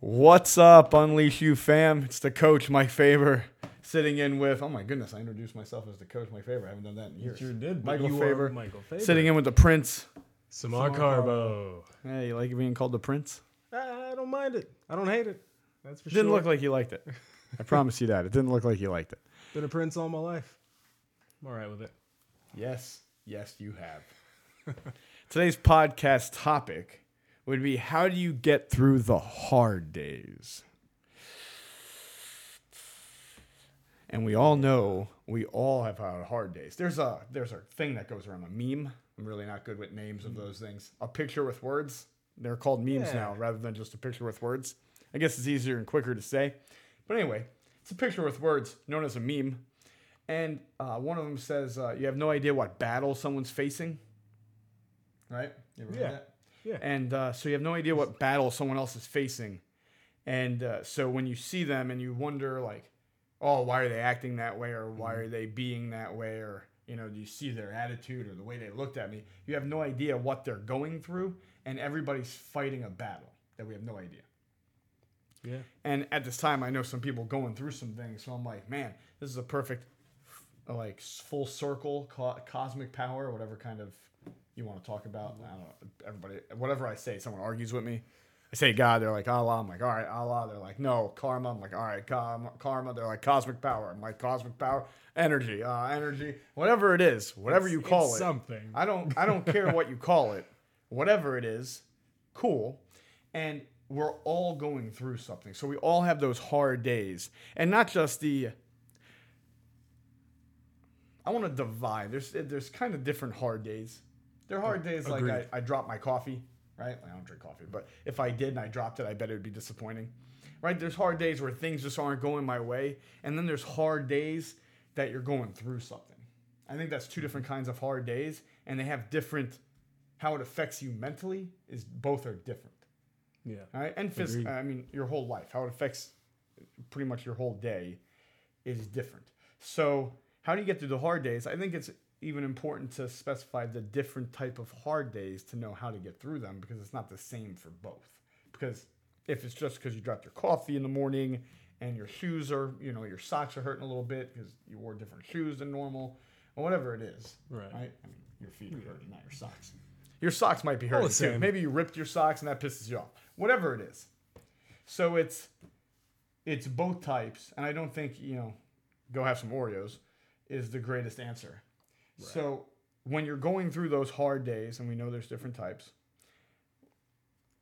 What's up, Unleash You fam? It's the coach, Mike Faber, sitting in with. Oh my goodness, I introduced myself as the coach, Mike Faber. I haven't done that in years. Sure did. but Michael you are Faber, Michael Faber. Sitting in with the Prince. Samar Samar Carbo. Hey, you like being called the Prince? I don't mind it. I don't hate it. That's for It didn't sure. look like you liked it. I promise you that. It didn't look like you liked it. Been a prince all my life. I'm all right with it. Yes, yes, you have. Today's podcast topic would be how do you get through the hard days? And we all know we all have had hard days. There's a there's a thing that goes around a meme. I'm really not good with names of those things. A picture with words. They're called memes Yeah. now rather than just a picture with words. I guess it's easier and quicker to say. But anyway, it's a picture with words known as a meme. And uh, one of them says, uh, "You have no idea what battle someone's facing." Right? You ever heard Yeah. Yeah. And uh, so you have no idea what battle someone else is facing, and uh, so when you see them and you wonder, like, "Oh, why are they acting that way?" or "Why are they being that way?" or you know, do you see their attitude or the way they looked at me? You have no idea what they're going through, and everybody's fighting a battle that we have no idea. Yeah. And at this time, I know some people going through some things. So I'm like, man, this is a perfect, like, full circle, co- cosmic power, whatever kind of you want to talk about. I don't know. Everybody, whatever I say, someone argues with me. I say God, they're like Allah. I'm like, all right, Allah. They're like, no, karma. I'm like, all right, karma. karma. They're like, cosmic power. I'm like, cosmic power, energy, uh, energy, whatever it is, whatever you call It's it. something. I don't I don't care what you call it. Whatever it is, cool. And we're all going through something. So we all have those hard days. And not just the I want to divide. There's there's kind of different hard days. There are hard days like I, Agreed. I drop my coffee, right? I don't drink coffee, but if I did and I dropped it, I bet it would be disappointing. Right? There's hard days where things just aren't going my way. And then there's hard days that you're going through something. I think that's two different kinds of hard days, and they have different. How it affects you mentally is both are different. Yeah. All right, and phys- Agreed. I mean your whole life, how it affects pretty much your whole day, is different. So how do you get through the hard days? I think it's even important to specify the different type of hard days to know how to get through them because it's not the same for both. Because if it's just because you dropped your coffee in the morning and your shoes are, you know, your socks are hurting a little bit because you wore different shoes than normal, or whatever it is, Right. right? I mean, your feet are hurting, not your socks. Your socks might be hurting too. Maybe you ripped your socks and that pisses you off. Whatever it is. So it's it's both types, and I don't think you know, go have some Oreos is the greatest answer. So when you're going through those hard days, and we know there's different types,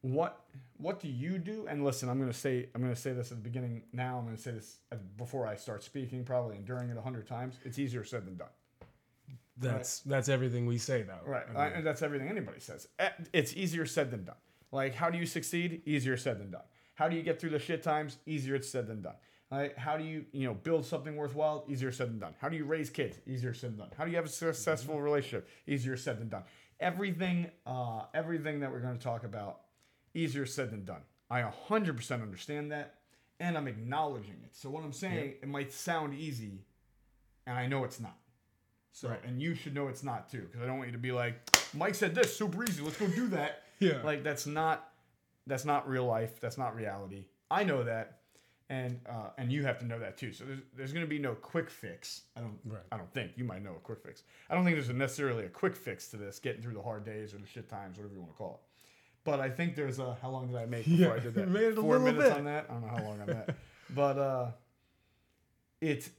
what what do you do? And listen, I'm gonna say I'm gonna say this at the beginning. Now I'm gonna say this before I start speaking, probably and during it a hundred times. It's easier said than done. That's that's everything we say though. Right. I I- mean, and that's everything anybody says. Eh, It's easier said than done. Like, how do you succeed? Easier said than done. How do you get through the shit times? Easier said than done. How do you, you know, build something worthwhile? Easier said than done. How do you raise kids? Easier said than done. How do you have a successful relationship? Easier said than done. Everything, uh, everything that we're going to talk about, easier said than done. I 100% understand that, and I'm acknowledging it. So what I'm saying, it might sound easy, and I know it's not. So, Right. and you should know it's not too, because I don't want you to be like, Mike said this, super easy. Let's go do that. Yeah. Like that's not, that's not real life. That's not reality. I know that, and uh, and you have to know that too. So there's there's gonna be no quick fix. I don't Right. I don't think you might know a quick fix. I don't think there's necessarily a quick fix to this, getting through the hard days or the shit times, whatever you want to call it. But I think there's a how long did I make before Yeah, I did that? made it a Four little minutes bit. on that. I don't know how long I'm at, but uh, it's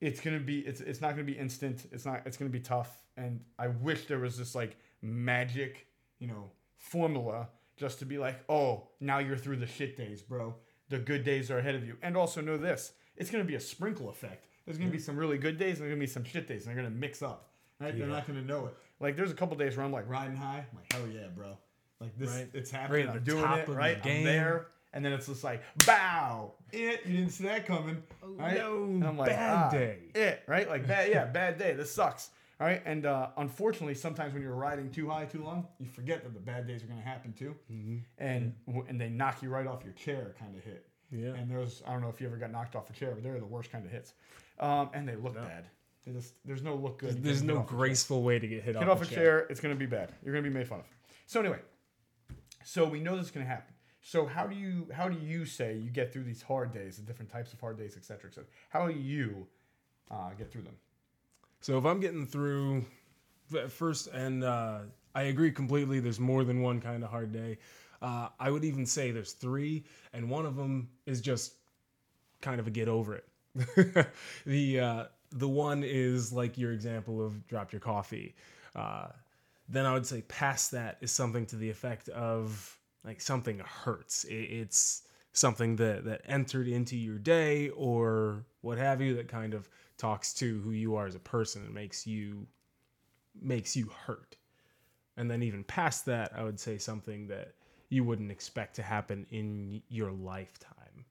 it's gonna be it's it's not gonna be instant. It's not it's gonna be tough. And I wish there was this like magic, you know, formula just to be like, oh, now you're through the shit days, bro. The good days are ahead of you. And also know this: it's gonna be a sprinkle effect. There's gonna be some really good days, and there's gonna be some shit days, and they're gonna mix up. Right? They're not gonna know it. Like there's a couple days where I'm like riding high. I'm like, hell yeah, bro. Like this, Right. it's happening. Right I'm doing it. of the Right. I'm there. And then it's just like, bow, it. You didn't see that coming. right? no, And I'm like, bad ah, day. It, right? Like bad, yeah, bad day. This sucks. All right. And uh, unfortunately, sometimes when you're riding too high too long, you forget that the bad days are going to happen too, Mm-hmm. and w- and they knock you right off your chair, kind of hit. Yeah. And there's I don't know if you ever got knocked off a chair, but they're the worst kind of hits, um, and they look bad. They just, there's no look good. There's getting no hit chair. graceful way to get hit Get off, off a chair. It's going to be bad. You're going to be made fun of. So anyway, so we know this is going to happen. So how do you how do you say you get through these hard days, the different types of hard days, et cetera, et cetera? How do you uh, get through them? So if I'm getting through first, and uh, I agree completely, there's more than one kind of hard day. Uh, I would even say there's three, and one of them is just kind of a get over it. the uh, the one is like your example of drop your coffee. Uh, then I would say past that is something to the effect of like something hurts. It, it's something that that entered into your day or what have you that kind of talks to who you are as a person and makes you makes you hurt. And then even past that, I would say something that you wouldn't expect to happen in your lifetime.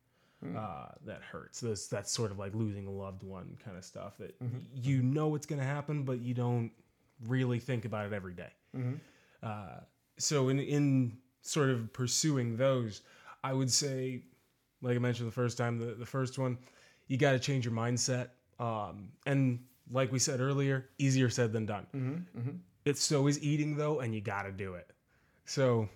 Uh, that hurts. That's that's sort of like losing a loved one kind of stuff that you know it's going to happen, but you don't really think about it every day. Uh, so in in sort of pursuing those, I would say, like I mentioned the first time, the, the first one, you got to change your mindset. Um, and like we said earlier, easier said than done. It's so is eating though, and you got to do it. So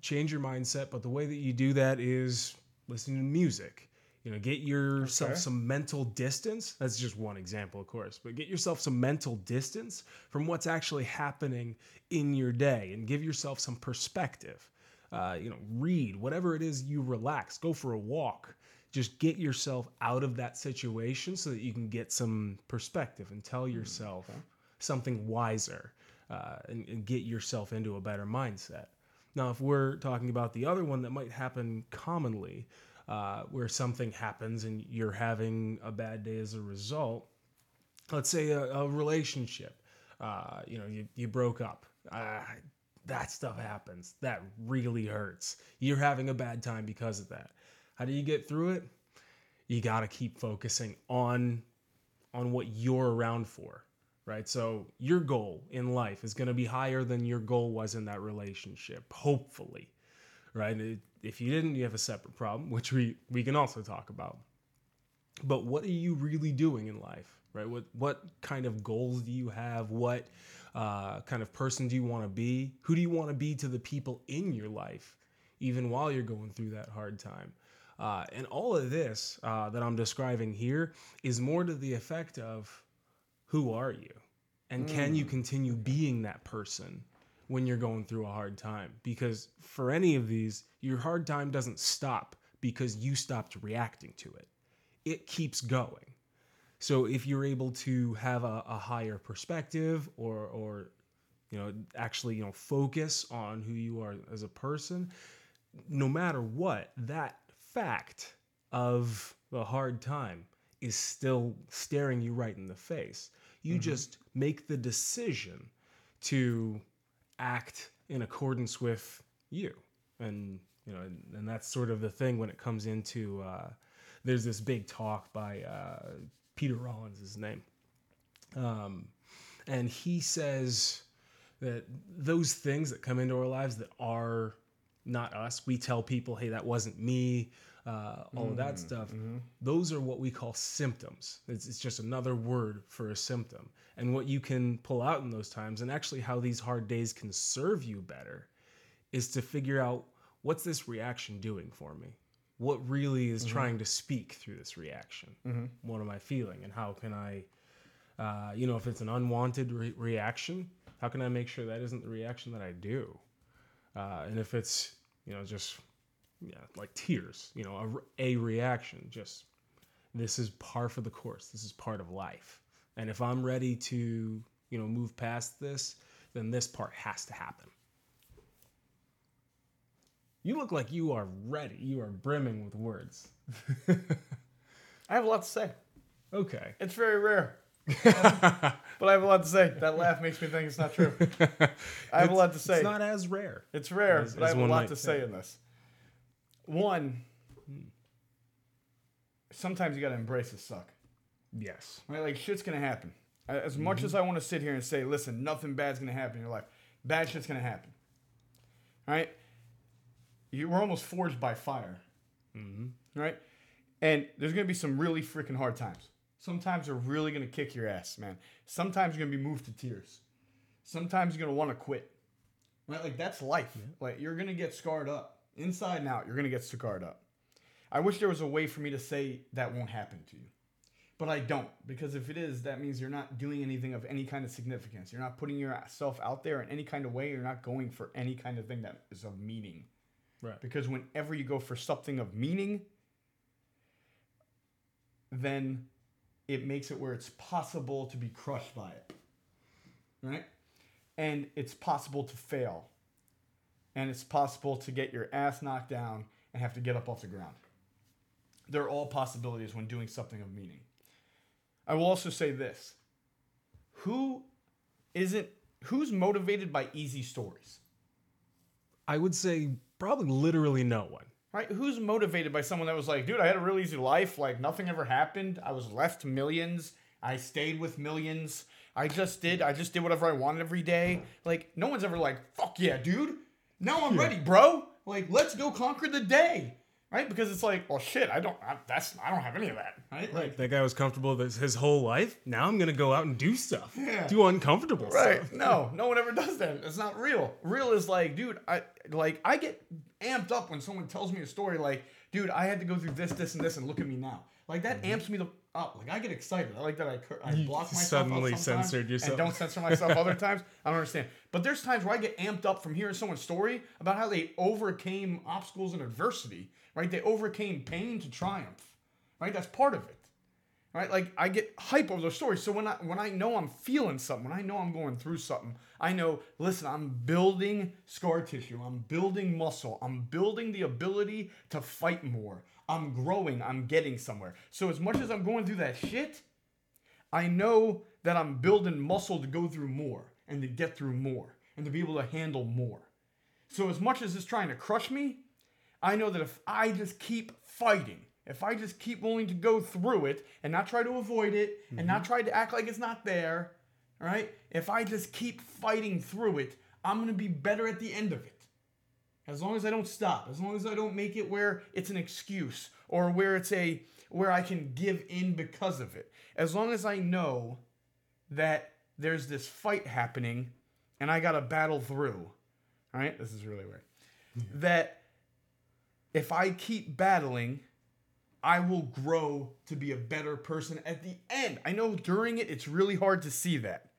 change your mindset, but the way that you do that is listening to music. You know, get yourself Okay. some mental distance. That's just one example, of course, but get yourself some mental distance from what's actually happening in your day and give yourself some perspective. Uh, you know, read whatever it is you relax, go for a walk. Just get yourself out of that situation so that you can get some perspective and tell yourself something wiser uh, and, and get yourself into a better mindset. Now, if we're talking about the other one that might happen commonly, uh, where something happens and you're having a bad day as a result, let's say a, a relationship, uh, you know, you, you broke up. Uh, that stuff happens. That really hurts. You're having a bad time because of that. How do you get through it? You got to keep focusing on on what you're around for, right? So your goal in life is going to be higher than your goal was in that relationship, hopefully, right? If you didn't, you have a separate problem, which we we can also talk about. But what are you really doing in life, right? What what kind of goals do you have? What uh, kind of person do you want to be? Who do you want to be to the people in your life, even while you're going through that hard time? Uh, and all of this uh, that I'm describing here is more to the effect of who are you? And can you continue being that person when you're going through a hard time? Because for any of these, your hard time doesn't stop because you stopped reacting to it, it keeps going. So if you're able to have a, a higher perspective or, or, you know, actually, you know, focus on who you are as a person, no matter what, that fact of the hard time is still staring you right in the face. You just make the decision to act in accordance with you. And, you know, and, and that's sort of the thing when it comes into, uh, there's this big talk by uh, Peter Rollins, his name. Um, and he says that those things that come into our lives that are not us, we tell people, hey, that wasn't me, uh, all of that stuff. Those are what we call symptoms. It's, it's just another word for a symptom. And what you can pull out in those times, and actually how these hard days can serve you better, is to figure out what's this reaction doing for me? What really is trying to speak through this reaction? What am I feeling? And how can I, uh, you know, if it's an unwanted re- reaction, how can I make sure that isn't the reaction that I do? Uh, and if it's, you know, just yeah, like tears, you know, a, re- a reaction, just this is par for the course. This is part of life. And if I'm ready to, you know, move past this, then this part has to happen. You look like you are ready. You are brimming with words. I have a lot to say. Okay. It's very rare, but I have a lot to say. That laugh makes me think it's not true. I have a lot to say. It's not as rare. It's rare, As- but I have a lot might to say. say in this. One, sometimes you got to embrace the suck. Yes. Right? Like shit's gonna happen. As much mm-hmm. as I want to sit here and say, listen, nothing bad's gonna happen in your life. Bad shit's gonna happen. Right? You were almost forged by fire. Mm-hmm. Right? And there's gonna be some really freaking hard times. Sometimes they're really gonna kick your ass, man. Sometimes you're gonna be moved to tears. Sometimes you're gonna want to quit. Right? Like that's life. Like you're gonna get scarred up. inside and out, you're gonna get scarred up. I wish there was a way for me to say that won't happen to you. But I don't, because if it is, that means you're not doing anything of any kind of significance. You're not putting yourself out there in any kind of way. You're not going for any kind of thing that is of meaning. Right. Because whenever you go for something of meaning, then it makes it where it's possible to be crushed by it. Right? And it's possible to fail. And it's possible to get your ass knocked down and have to get up off the ground. They're all possibilities when doing something of meaning. I will also say this. Who isn't who's motivated by easy stories? I would say probably literally no one. Right? Who's motivated by someone that was like, dude, I had a really easy life. Like, nothing ever happened. I was left millions. I stayed with millions. I just did. I just did whatever I wanted every day. Like, no one's ever like, fuck yeah, dude. Now I'm ready, bro. Like, let's go conquer the day. Right? Because it's like, well, shit, I don't, I, that's, I don't have any of that. Right? Like, That guy was comfortable with his whole life. Now I'm gonna go out and do stuff. Yeah. Do uncomfortable Right. stuff. No, no one ever does that. It's not real. Real is like, dude, I like I get amped up when someone tells me a story like, dude, I had to go through this, this, and this, and look at me now. Like that mm-hmm. amps me the up. Like I get excited. I like that I cur- I You block myself suddenly censored yourself. and don't censor myself other times. I don't understand. But there's times where I get amped up from hearing someone's story about how they overcame obstacles and adversity. Right? They overcame pain to triumph. Right? That's part of it right? Like I get hype over those stories. So when I when I know I'm feeling something, when I know I'm going through something, I know, listen, I'm building scar tissue, I'm building muscle, I'm building the ability to fight more. I'm growing, I'm getting somewhere. So as much as I'm going through that shit, I know that I'm building muscle to go through more and to get through more and to be able to handle more. So as much as it's trying to crush me, I know that if I just keep fighting, if I just keep willing to go through it and not try to avoid it and not mm-hmm. try to act like it's not there, right? If I just keep fighting through it, I'm going to be better at the end of it. As long as I don't stop, as long as I don't make it where it's an excuse or where it's a where I can give in because of it. As long as I know that there's this fight happening and I got to battle through. All right? This is really weird. Mm-hmm. That if I keep battling, I will grow to be a better person at the end. I know during it, it's really hard to see that.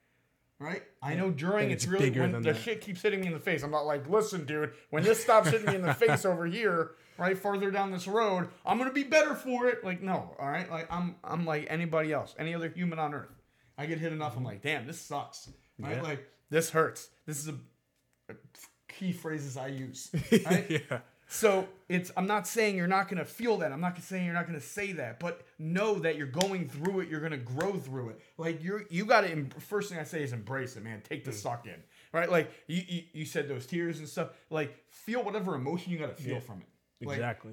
Right? I know during it's it's really when the that. shit keeps hitting me in the face. I'm not like, listen, dude, when this stops hitting me in the face over here, right, farther down this road, I'm gonna be better for it. Like, no, all right. Like I'm I'm like anybody else, any other human on earth. I get hit enough, I'm mm-hmm. like, damn, this sucks. Right? Yeah. Like this hurts. This is a, a key phrases I use. Right? yeah. So it's I'm not saying you're not gonna feel that. I'm not saying you're not gonna say that, but know that you're going through it. You're gonna grow through it. Like you're you gotta em- first thing I say is embrace it, man. Take the mm. suck in, right? Like you, you you said those tears and stuff. Like feel whatever emotion you gotta feel Yeah. from it. Like, Exactly.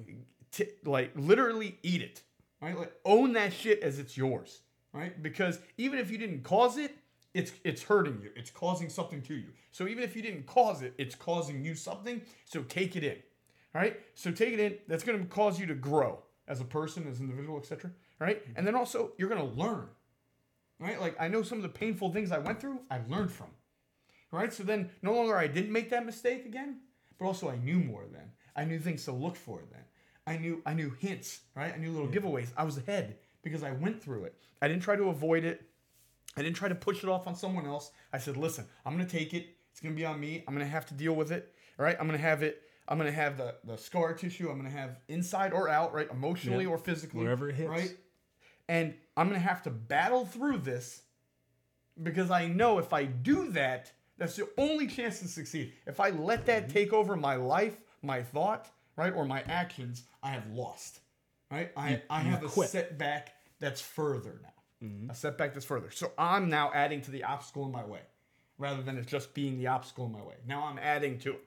t- like literally eat it, right? Like own that shit as it's yours, right? Because even if you didn't cause it, it's it's hurting you. It's causing something to you. So even if you didn't cause it, it's causing you something. So take it in, all right? So take it in. That's going to cause you to grow as a person, as an individual, etc. Right? And then also you're going to learn, right? Like I know some of the painful things I went through, I learned from, right? So then no longer I didn't make that mistake again, but also I knew more then. I knew things to look for then. I knew I knew hints, right? I knew little giveaways. I was ahead because I went through it. I didn't try to avoid it. I didn't try to push it off on someone else. I said, "Listen, I'm going to take it. It's going to be on me. I'm going to have to deal with it. All right? I'm going to have it I'm going to have the the scar tissue. I'm going to have inside or out, right? Emotionally Yeah. or physically, Wherever it hits. right? And I'm going to have to battle through this because I know if I do that, that's the only chance to succeed. If I let Mm-hmm. that take over my life, my thought, right, or my actions, I have lost. Right? I, I have a quit. setback that's further now. Mm-hmm. A setback that's further. So I'm now adding to the obstacle in my way rather than it just being the obstacle in my way. Now I'm adding to it.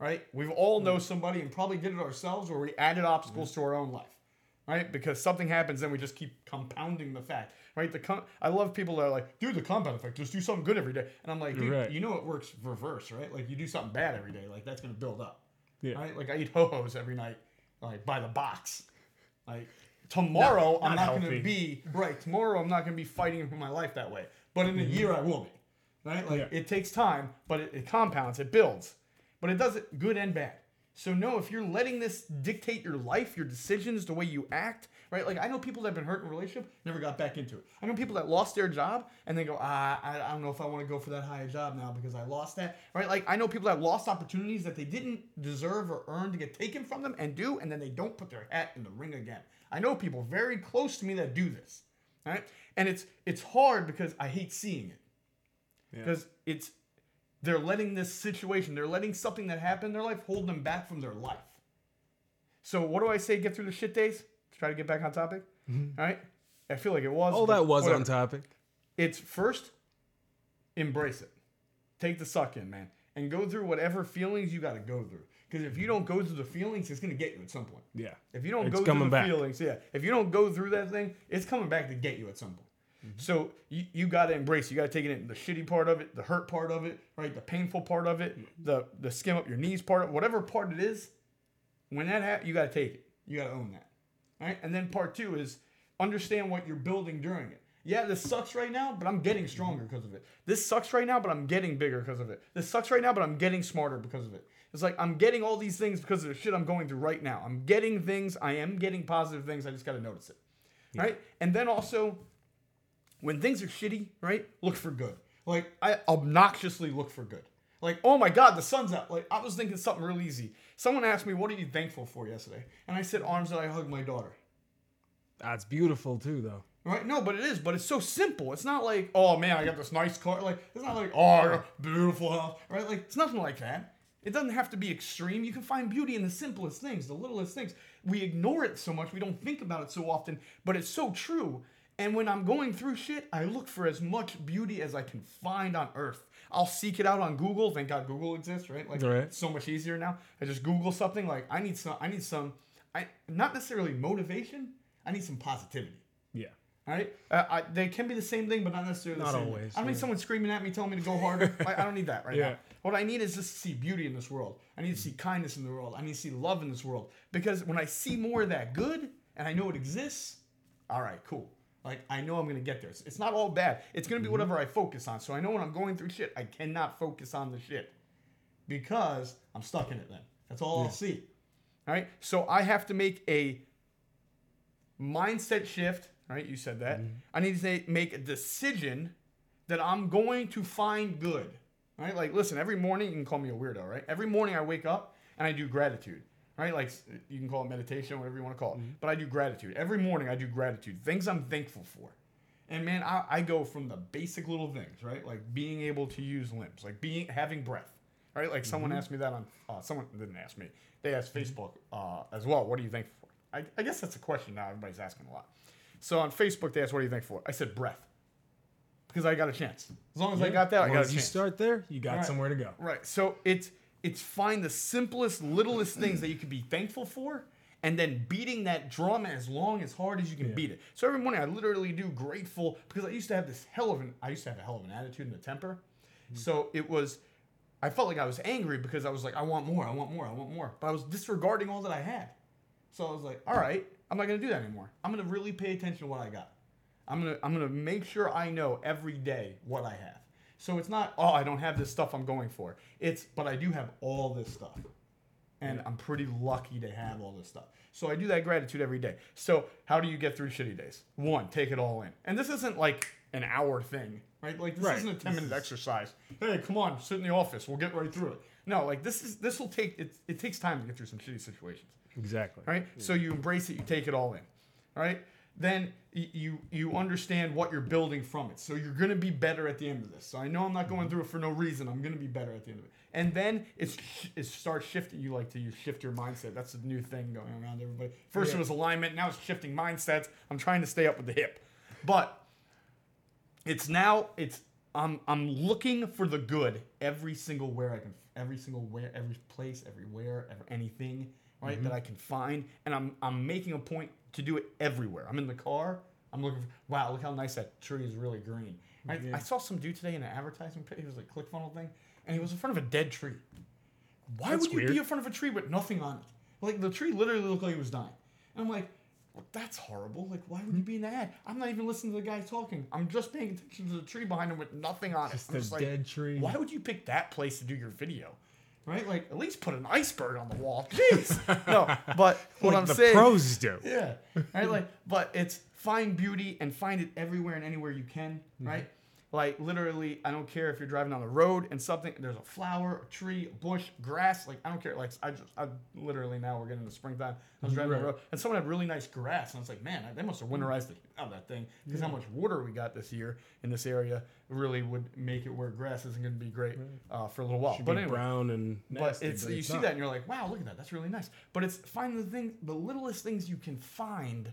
Right? We've all know mm. somebody and probably did it ourselves where we added obstacles mm-hmm. to our own life right? Because something happens, then we just keep compounding the fact, right? The com- I love people that are like, dude, the compound effect, just do something good every day, and I'm like, dude, Right. you know it works reverse, right? Like you do something bad every day, like that's gonna build up, Yeah. right? Like I eat ho hos every night, like by the box, like tomorrow I'm not not gonna be right. Tomorrow I'm not gonna be fighting for my life that way, but in a mm-hmm. year I will be, right? Like Yeah. it takes time, but it, it compounds, it builds, but it does it good and bad. So no, if you're letting this dictate your life, your decisions, the way you act, right? Like I know people that have been hurt in a relationship, never got back into it. I know people that lost their job and they go, ah, I, I don't know if I want to go for that higher job now because I lost that, right? Like I know people that lost opportunities that they didn't deserve or earn to get taken from them and do, and then they don't put their hat in the ring again. I know people very close to me that do this, right? And it's it's hard because I hate seeing it because it's they're letting this situation, they're letting something that happened in their life hold them back from their life. So what do I say? Get through the shit days. Try to get back on topic. Mm-hmm. All right. I feel like it was. Oh, but that was whatever. on topic. It's first, embrace it. Take the suck in, man, and go through whatever feelings you got to go through. Because if you don't go through the feelings, it's gonna get you at some point. Yeah. If you don't It's go through the back. feelings, yeah. If you don't go through that thing, it's coming back to get you at some point. Mm-hmm. So you, you got to embrace. You got to take it in the shitty part of it, the hurt part of it, right? The painful part of it, Mm-hmm. the the skim up your knees part, of whatever part it is. When that happens, you got to take it. You got to own that, right? And then part two is understand what you're building during it. Yeah, this sucks right now, but I'm getting stronger because of it. This sucks right now, but I'm getting bigger because of it. This sucks right now, but I'm getting smarter because of it. It's like I'm getting all these things because of the shit I'm going through right now. I'm getting things. I am getting positive things. I just got to notice it, right? And then also, when things are shitty, right? Look for good. Like I obnoxiously look for good. Like, oh my God, the sun's out. Like I was thinking something real easy. Someone asked me, "What are you thankful for?" yesterday, and I said, "Arms that I hug my daughter." That's beautiful too, though. Right? No, but it is. But it's so simple. It's not like, oh man, I got this nice car. Like, it's not like, oh, I got a beautiful house. Right? Like, it's nothing like that. It doesn't have to be extreme. You can find beauty in the simplest things, the littlest things. We ignore it so much. We don't think about it so often, but it's so true. And when I'm going through shit, I look for as much beauty as I can find on earth. I'll seek it out on Google. Thank God Google exists, right? Like Right. it's so much easier now. I just Google something like I need some I need some I not necessarily motivation. I need some positivity. Yeah. All right, uh, I, they can be the same thing, but not necessarily. Not the same thing. always, I don't need someone screaming at me, telling me to go harder. I, I don't need that right Yeah. now. What I need is just to see beauty in this world. I need to see kindness in the world. I need to see love in this world. Because when I see more of that good, and I know it exists, all right, cool. Like I know I'm gonna get there. It's, it's not all bad. It's gonna be Mm-hmm. whatever I focus on. So I know when I'm going through shit, I cannot focus on the shit because I'm stuck in it. Then that's all I'll see. All right. So I have to make a mindset shift. Right, you said that. I need to say, make a decision that I'm going to find good. Right, like listen, every morning you can call me a weirdo. Right, every morning I wake up and I do gratitude. Right, like you can call it meditation, whatever you want to call it. But I do gratitude every morning. I do gratitude, things I'm thankful for. And man, I, I go from the basic little things, right? Like being able to use limbs, like being having breath, right? Like someone asked me that on, uh, someone didn't ask me. They asked Facebook uh, as well. What are you thankful for? I, I guess that's a question now. Everybody's asking a lot. So on Facebook, they asked, "What are you thankful for?" I said, "Breath," because I got a chance. As long as I got that, I got a chance. you start there, you got Right. somewhere to go. Right. So it's it's find the simplest, littlest things that you can be thankful for, and then beating that drum as long as hard as you can beat it. So every morning I literally do grateful because I used to have this hell of an I used to have a hell of an attitude and a temper. Mm-hmm. So it was I felt like I was angry because I was like, I want more, I want more, I want more. But I was disregarding all that I had. So I was like, all right, I'm not gonna do that anymore. I'm gonna really pay attention to what I got. I'm gonna I'm gonna make sure I know every day what I have. So it's not oh I don't have this stuff I'm going for. It's but I do have all this stuff, and I'm pretty lucky to have all this stuff. So I do that gratitude every day. So how do you get through shitty days? One, take it all in. And this isn't like an hour thing, right? Like this Right. isn't a ten minute exercise. Hey, come on, sit in the office. We'll get right through it. No, like this is this will take it. It takes time to get through some shitty situations Exactly. right? So you embrace it, you take it all in, all right? Then you you understand what you're building from it. So you're gonna be better at the end of this. So I know I'm not going mm-hmm. through it for no reason. I'm gonna be better at the end of it. And then it's it starts shifting. You like to you shift your mindset. That's a new thing going around everybody. First Yeah. it was alignment. Now it's shifting mindsets. I'm trying to stay up with the hip, but it's now it's I'm I'm looking for the good every single where I can every single where every place everywhere ever anything right that mm-hmm. I can find and I'm I'm making a point to do it everywhere. I'm in the car. I'm looking for wow look how nice that tree is really green. Right? I saw some dude today in an advertising. It was like ClickFunnels thing, and he was in front of a dead tree. Why That's would you weird. be in front of a tree with nothing on it? Like the tree literally looked like it was dying. And I'm like, well, that's horrible. Like, why would you be in the ad? I'm not even listening to the guy talking. I'm just paying attention to the tree behind him with nothing on Just it. I'm a like, dead tree. Why would you pick that place to do your video? Right? Like at least put an iceberg on the wall. Jeez. no, but what Like I'm the saying, pros do. yeah, right. Like, but it's find beauty and find it everywhere and anywhere you can, mm-hmm. right? Like literally, I don't care if you're driving on the road and something. There's a flower, a tree, a bush, grass. Like I don't care. Like I just, I literally now we're getting to springtime. I was driving on the road and someone had really nice grass, and I was like, man, they must have winterized the out of that thing because how much water we got this year in this area really would make it where grass isn't going to be great uh, for a little while. Should but be anyway, brown and nasty, but it's but you it's see not. that and you're like, wow, look at that. That's really nice. But it's find the thing, the littlest things you can find,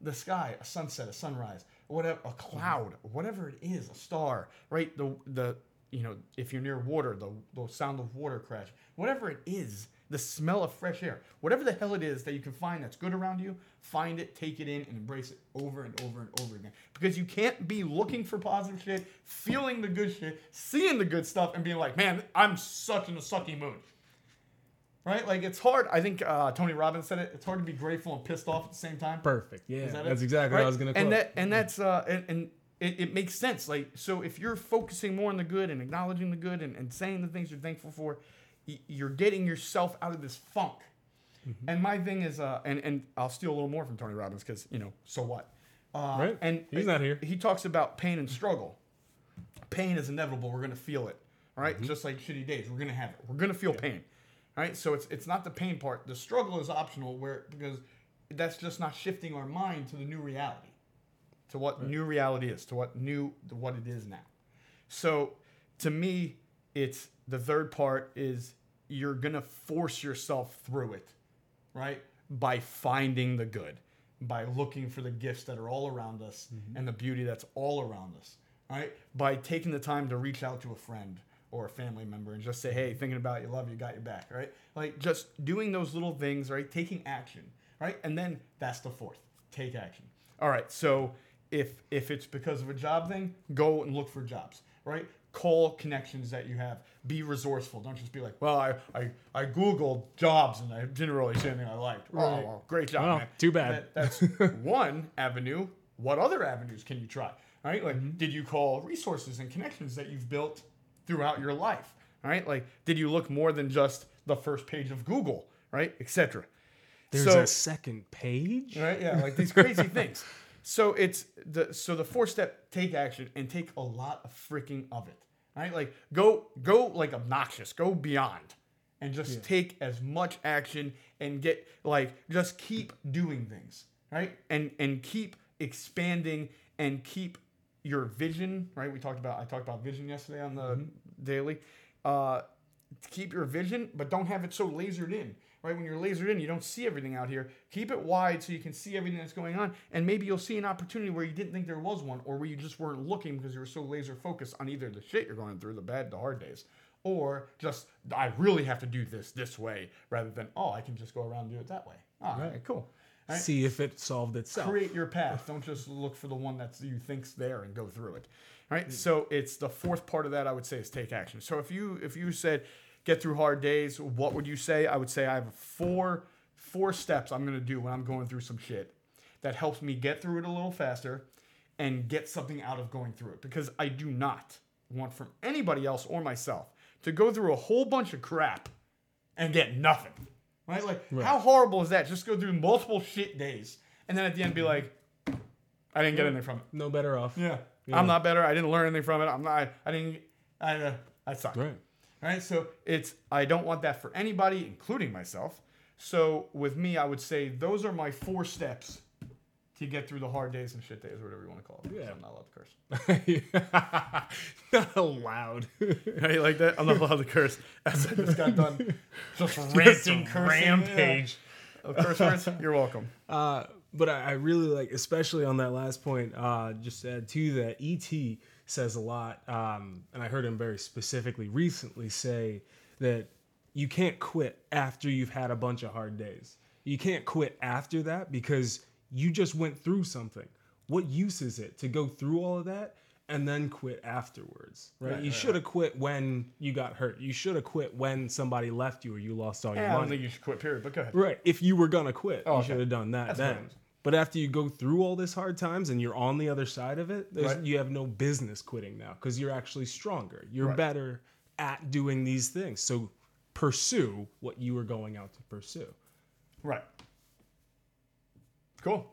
the sky, a sunset, a sunrise, whatever, a cloud, whatever it is, a star, right? The the you know, if you're near water, the the sound of water crash, whatever it is, the smell of fresh air, whatever the hell it is that you can find that's good around you, find it, take it in, and embrace it over and over and over again. Because you can't be looking for positive shit, feeling the good shit, seeing the good stuff, and being like, man, I'm such in a sucky mood. Right? Like it's hard. I think uh, Tony Robbins said it. It's hard to be grateful and pissed off at the same time. Perfect. Yeah, Is that it? that's exactly what I was gonna. And quote. that and that's uh and, and it, it makes sense. Like so, if you're focusing more on the good and acknowledging the good and, and saying the things you're thankful for, y- you're getting yourself out of this funk. Mm-hmm. And my thing is, uh, and and I'll steal a little more from Tony Robbins because you know, so what? Uh, Right. And He's not here. He talks about pain and struggle. Pain is inevitable. We're gonna feel it. All Mm-hmm. right? Just like shitty days, we're gonna have it. We're gonna feel pain. Right. So it's it's not the pain part. The struggle is optional, where because that's just not shifting our mind to the new reality, to what new reality is, to what new to what it is now. So to me, it's the third part is you're gonna force yourself through it, right? By finding the good, by looking for the gifts that are all around us mm-hmm. and the beauty that's all around us, right? By taking the time to reach out to a friend or a family member and just say, hey, thinking about you, love you, got your back, right? Like just doing those little things, right? Taking action, right? And then that's the fourth, take action. All right, so if if it's because of a job thing, go and look for jobs, right? Call connections that you have. Be resourceful. Don't just be like, well, I I, I googled jobs and I didn't really see anything I liked. Oh, Right. well, great job, Well, man. too bad. That- that's one avenue. What other avenues can you try? Right? Like, Mm-hmm. did you call resources and connections that you've built throughout your life? Right? Like, did you look more than just the first page of Google? Right? Etc. There's so- a second page. right? Yeah, like these crazy things. So it's the so the four step take action and take a lot of freaking of it. Right? Like go go like obnoxious, go beyond and just take as much action and get like just keep doing things, right? And and keep expanding and keep your vision, right? We talked about I talked about vision yesterday on the daily. Uh keep your vision, but don't have it so lasered in. Right when you're lasered in, you don't see everything out here. Keep it wide so you can see everything that's going on, and maybe you'll see an opportunity where you didn't think there was one, or where you just weren't looking because you were so laser focused on either the shit you're going through, the bad, the hard days, or just I really have to do this this way, rather than oh I can just go around and do it that way. All right, cool. Right? See if it solved itself. create your path. Don't just look for the one that you think's there and go through it. All right. Mm. So it's the fourth part of that I would say is take action. So if you if you said get through hard days, what would you say? I would say I have four four steps I'm gonna do when I'm going through some shit that helps me get through it a little faster and get something out of going through it. Because I do not want from anybody else or myself to go through a whole bunch of crap and get nothing. Right? Like, how horrible is that? Just go through multiple shit days and then at the end be like, I didn't get anything from it. No better off. Yeah. I'm not better. I didn't learn anything from it. I'm not, I didn't, I, uh, I suck. Right. Right? So it's, I don't want that for anybody, including myself. So with me, I would say those are my four steps to get through the hard days and shit days, or whatever you want to call it. Yeah. I'm not allowed to curse. not allowed. Right? Like that? I'm not allowed to curse. As I just got done just ranting, cursing. rampage. Yeah. Oh, curse words? You're welcome. Uh, but I, I really like, especially on that last point, uh, just to add to that, ET says a lot, um, and I heard him very specifically recently say that you can't quit after you've had a bunch of hard days. You can't quit after that because you just went through something. What use is it to go through all of that and then quit afterwards? Right? Right, you right, should have quit when you got hurt. You should have quit when somebody left you or you lost all your Yeah, I don't money. think you should quit, period, but go ahead. Right. If you were gonna quit, Oh, you okay. should have done that That's then. But after you go through all this hard times and you're on the other side of it, Right. you have no business quitting now because you're actually stronger. You're Right. better at doing these things. So pursue what you were going out to pursue. Right. Cool.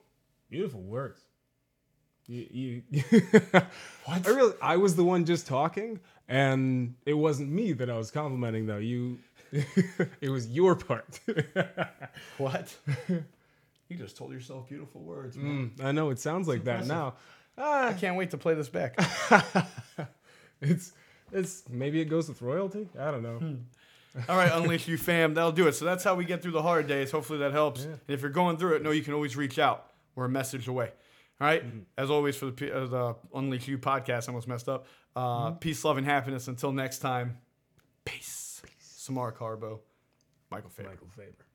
Beautiful words. You, you what? I really, I was the one just talking, and it wasn't me that I was complimenting though. You, it was your part. what? You just told yourself beautiful words. Mm, I know it sounds like that now. Ah, I can't wait to play this back. it's it's maybe it goes with royalty. I don't know. Hmm. All right, Unleash You fam. That'll do it. So that's how we get through the hard days. Hopefully that helps. Yeah. And if you're going through it, know you can always reach out. We're a message away. All right? mm-hmm. As always, for the, uh, the Unleash You podcast, I almost messed up. Uh, mm-hmm. Peace, love, and happiness. Until next time, peace. peace. Samara Carbo, Michael Faber. Michael Faber.